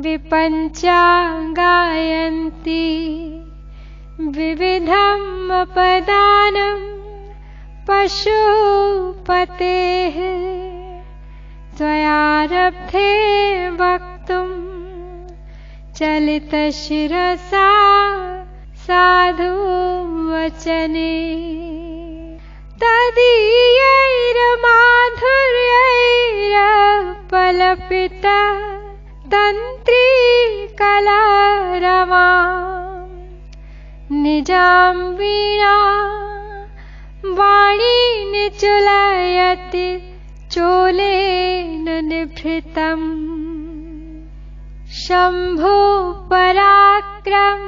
विपञ्चा विविधम् अपदानं पशुपतेः। त्वयारब्धे वक्तुम् चलितशिरसा साधु वचने तदीयैरमाधुर्यैरपलपिता तन्त्री कलारमा निजां वीणा, वाणी निचुलयति चोलेन निभृतम् शम्भो पराक्रम,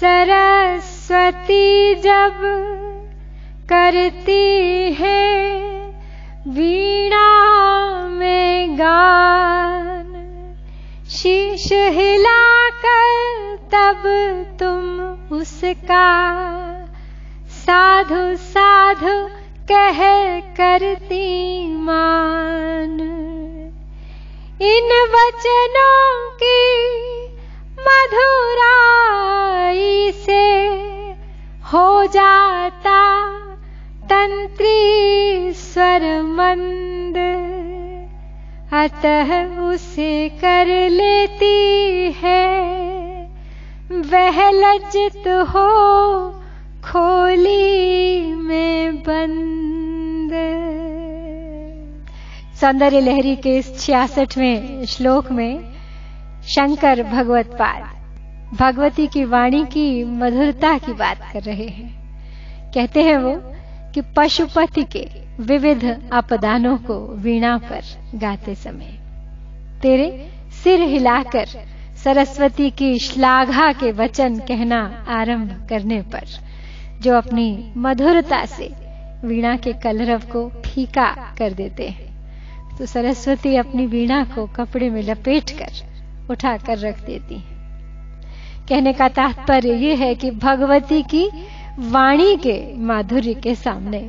सरस्वती जब करती है वीणा तब तुम उसका साधु साधु कह करती मान। इन वचनों की मधुराई से हो जाता तंत्री स्वर मंद। अतः उसे कर लेती है। वह लज्जित हो खोली में बंद। सौंदर्य लहरी के इस छियासठवें श्लोक में शंकर भगवत पाद, भगवती की वाणी की मधुरता की बात कर रहे हैं। कहते हैं वो कि पशुपति के विविध अपदानों को वीणा पर गाते समय तेरे सिर हिलाकर सरस्वती की श्लाघा के वचन कहना आरंभ करने पर, जो अपनी मधुरता से वीणा के कलरव को फीका कर देते हैं तो सरस्वती अपनी वीणा को कपड़े में लपेट कर उठा कर रख देती है। कहने का तात्पर्य यह है कि भगवती की वाणी के माधुर्य के सामने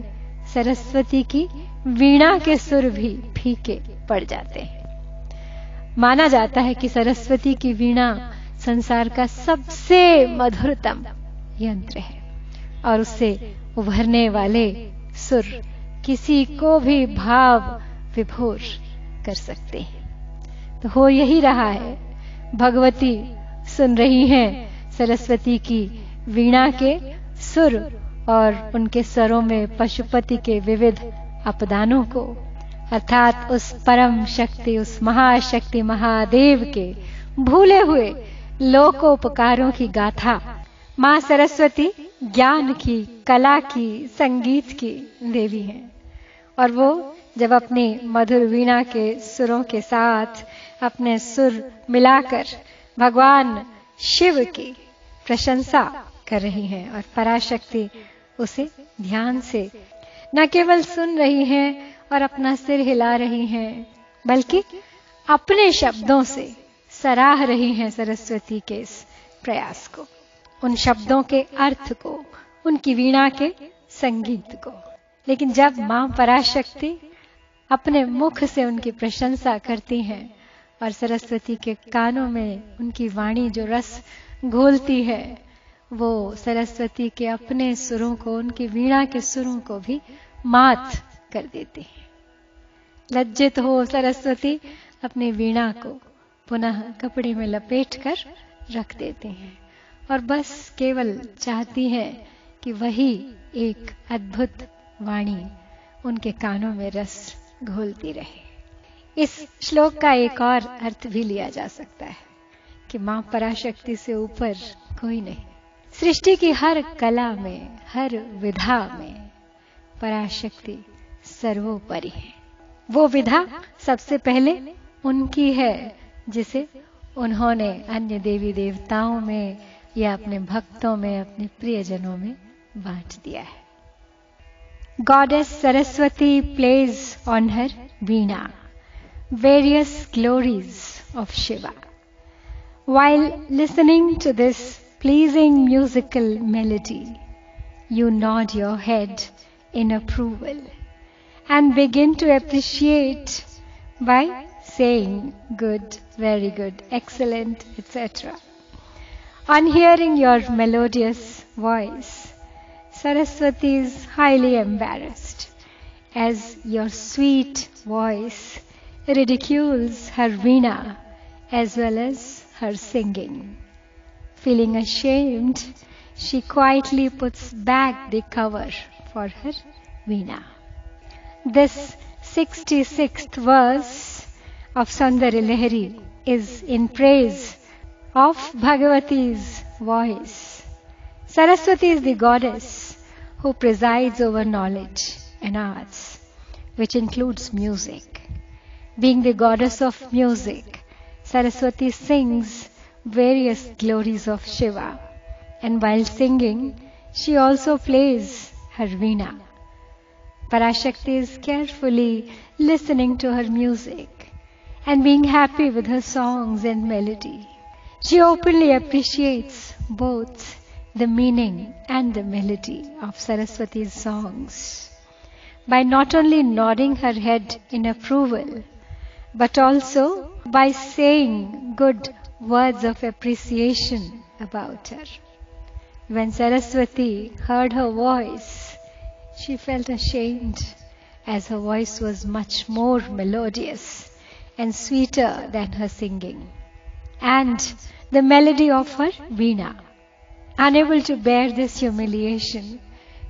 सरस्वती की वीणा के सुर भी फीके पड़ जाते हैं। माना जाता है कि सरस्वती की वीणा संसार का सबसे मधुरतम यंत्र है। और उससे उभरने वाले सुर किसी को भी भाव विभोर कर सकते हैं। तो हो यही रहा है। भगवती सुन रही हैं सरस्वती की वीणा के सुर और उनके स्वरों में पशुपति के विविध अपदानों को। अर्थात उस परम शक्ति, उस महाशक्ति महादेव के भूले हुए लोकोपकारों की गाथा, माँ सरस्वती ज्ञान की, कला की, संगीत की देवी हैं। और वो जब अपनी मधुर वीणा के सुरों के साथ अपने सुर मिलाकर भगवान शिव की प्रशंसा कर रही हैं और पराशक्ति उसे ध्यान से न केवल सुन रही हैं और अपना सिर हिला रही हैं, बल्कि अपने शब्दों से सराह रही हैं सरस्वती के इस प्रयास को, उन शब्दों के अर्थ को, उनकी वीणा के संगीत को। लेकिन जब माँ पराशक्ति अपने मुख से उनकी प्रशंसा करती हैं और सरस्वती के कानों में उनकी वाणी जो रस घोलती है, वो सरस्वती के अपने सुरों को, उनकी वीणा के सुरों को भी मात कर देती है। लज्जित हो सरस्वती अपनी वीणा को पुनः कपड़े में लपेट कर रख देते हैं। और बस केवल चाहती है कि वही एक अद्भुत वाणी उनके कानों में रस घोलती रहे। इस श्लोक का एक और अर्थ भी लिया जा सकता है कि माँ पराशक्ति से ऊपर कोई नहीं। सृष्टि की हर कला में, हर विधा में पराशक्ति सर्वोपरि है। वो विधा सबसे पहले उनकी है, जिसे उन्होंने अन्य देवी देवताओं में या अपने भक्तों में, अपने प्रियजनों में बांट दिया है। Goddess Saraswati plays on her veena various glories of Shiva while listening to this pleasing musical melody you nod your head in approval and begin to appreciate by saying good, very good, excellent, etc. On hearing your melodious voice, Saraswati is highly embarrassed as your sweet voice ridicules her veena as well as her singing. Feeling ashamed, she quietly puts back the cover for her veena. This 66th verse of Sundari Lahari is in praise of Bhagavati's voice. Saraswati is the goddess who presides over knowledge and arts, which includes music. Being the goddess of music, Saraswati sings various glories of Shiva, and while singing, she also plays her veena. Parashakti is carefully listening to her music and being happy with her songs and melody. She openly appreciates both the meaning and the melody of Saraswati's songs by not only nodding her head in approval, but also by saying good words of appreciation about her. When Saraswati heard her voice, she felt ashamed as her voice was much more melodious and sweeter than her singing, and the melody of her veena. Unable to bear this humiliation,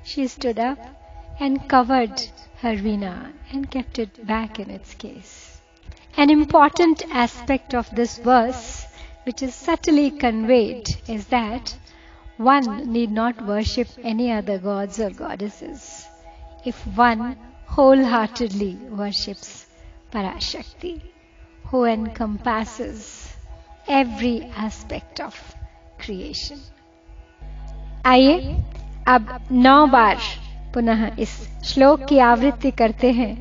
she stood up and covered her veena and kept it back in its case. An important aspect of this verse, which is subtly conveyed, is that one need not worship any other gods or goddesses if one wholeheartedly worships Parashakti, who encompasses every aspect of creation. आइए अब नौ बार पुनः इस श्लोक की आवृत्ति करते हैं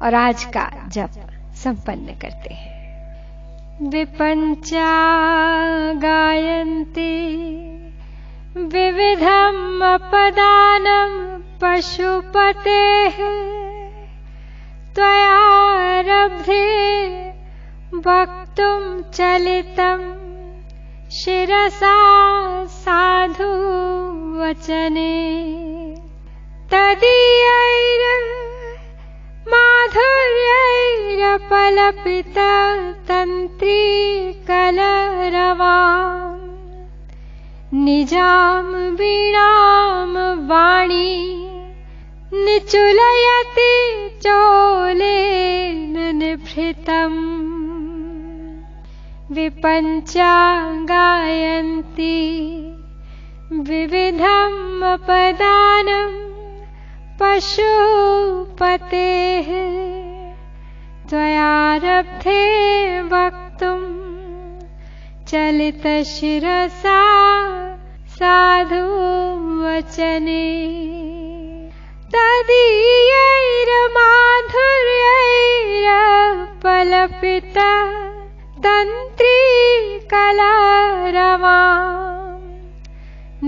और आज का जप संपन्न करते हैं विपंचा गायन्ति विविधम् अपदानं पशुपतेः त्वयारब्धे वक्तुं चलितं शिरसा साधु वचने। तदीयैर माधुर्यैरपलपिततन्त्री कलरवा निजां वीणां वाणी निचुलयति चोलेन निभृतम् विपञ्चा गायन्ति विविधम् अपदानं पशुपतेः। त्वयारब्धे वक्तुम् चलितशिरसा साधु वचने। तदीयैरमाधुर्यैरपलपित तन्त्री कलारवा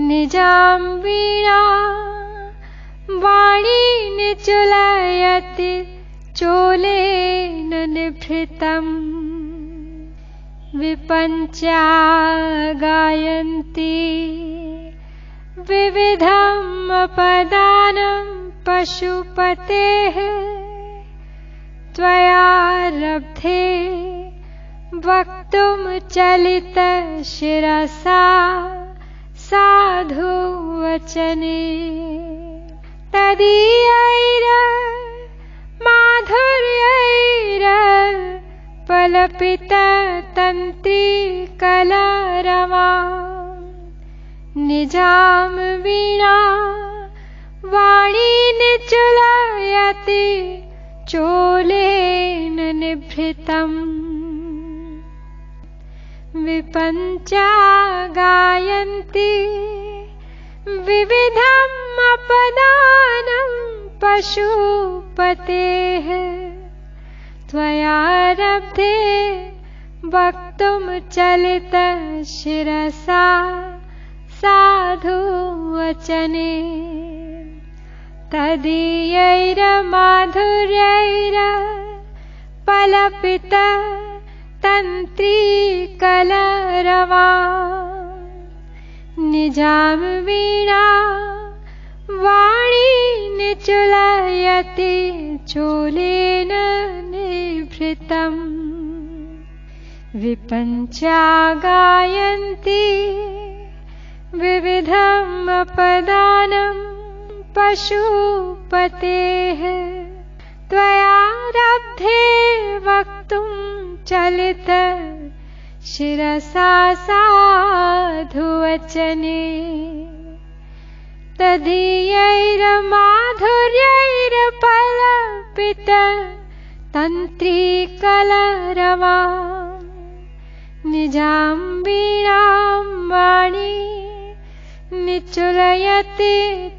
निजां वीणा वाणी निचुलयति चोलेन निभृतम् विपञ्चा गायन्ति। विविधम् अपदानं पशुपतेः। त्वयारब्धे वक्तुं चलितशिरसा साधु वचने। तदीयैर माधुर्यैर कलरवा निजां वीणा वाणी निचुलयति चोलेन निभृतम्। विपञ्चा गायन्ति विविधम् अपदानं पशुपतेः त्वयारब्धे वक्तुं चलितशिरसा साधु वचने तदीयैरमाधुर्यैर पलपित तन्त्री कलरवा निजां वीणा वाणी निचुलयति चोलेन विपञ्चा गायन्ति विविधम् अपदानम् पशुपतेः। त्वयारब्धे वक्तुम् चलित। शिरसा साधुवचने। तदीयैरमाधुर्यैरपलपित तन्त्रीकलरवा निजां वीणां वाणी निचुलयति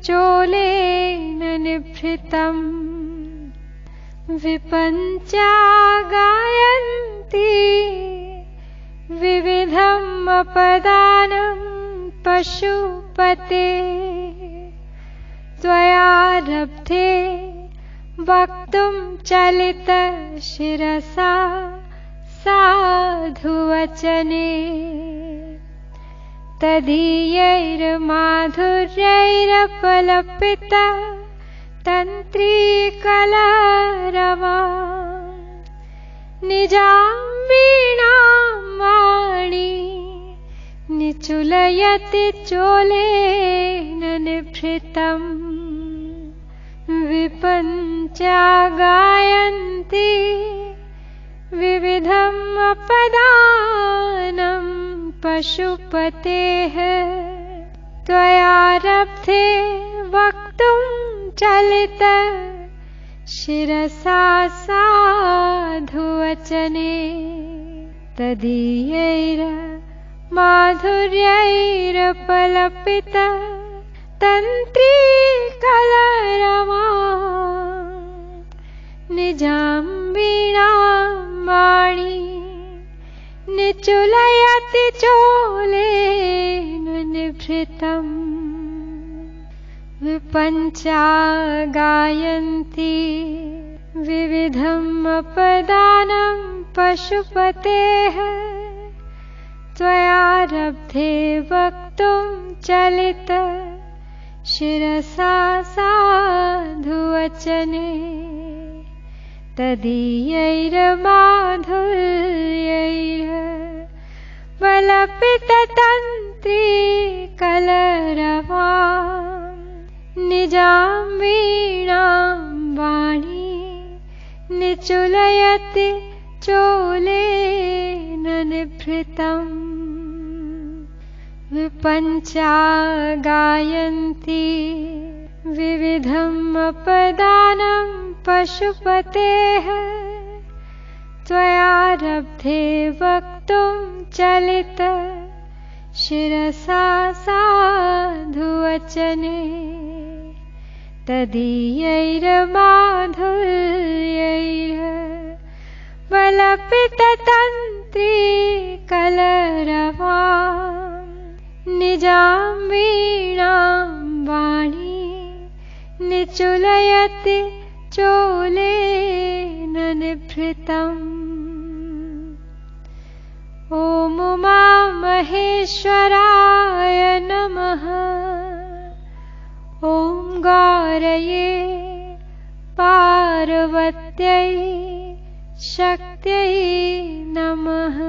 चोलेन निभृतम् विपञ्चा गायन्ति विविधम् अपदानम् पशुपते त्वयारब्धे वक्तुम् चलित शिरसा साधुवचने। तदीयैर्माधुर्यैरपलपित तन्त्रीकलरवा निजां वीणां वाणी निचुलयति चोलेन निभृतम् विपञ्चा गायन्ति विविधम् अपदानम् पशुपतेः त्वयारब्धे वक्तुम् चलित शिरसा साधुवचने तदीयैर माधुर्यैरपलपित तन्त्रीकलरमा निजां वीणां वाणी निचुलयति चोलेन निभृतम्। विपञ्चा गायन्ति। विविधम् अपदानं पशुपतेः। त्वयारब्धे वक्तुं चलित शिरसा साधुवचने तदीयैरमाधुर्यैर बलपिततन्त्रीकलरवा निजां वीणां वाणी निचुलयति चोलेन निभृतम् विपञ्चा गायन्ति विविधम् अपदानं पशुपतेः त्वयारब्धे वक्तुं चलित शिरसा साधुवचने तदीयैरमाधुर्यैर बलपिततन्त्रीकलरवा निजां वीणां वाणी निचुलयति चोलेन निभृतम् ॐ उमामहेश्वराय नमः। ॐ गारये पार्वत्यै शक्त्यै नमः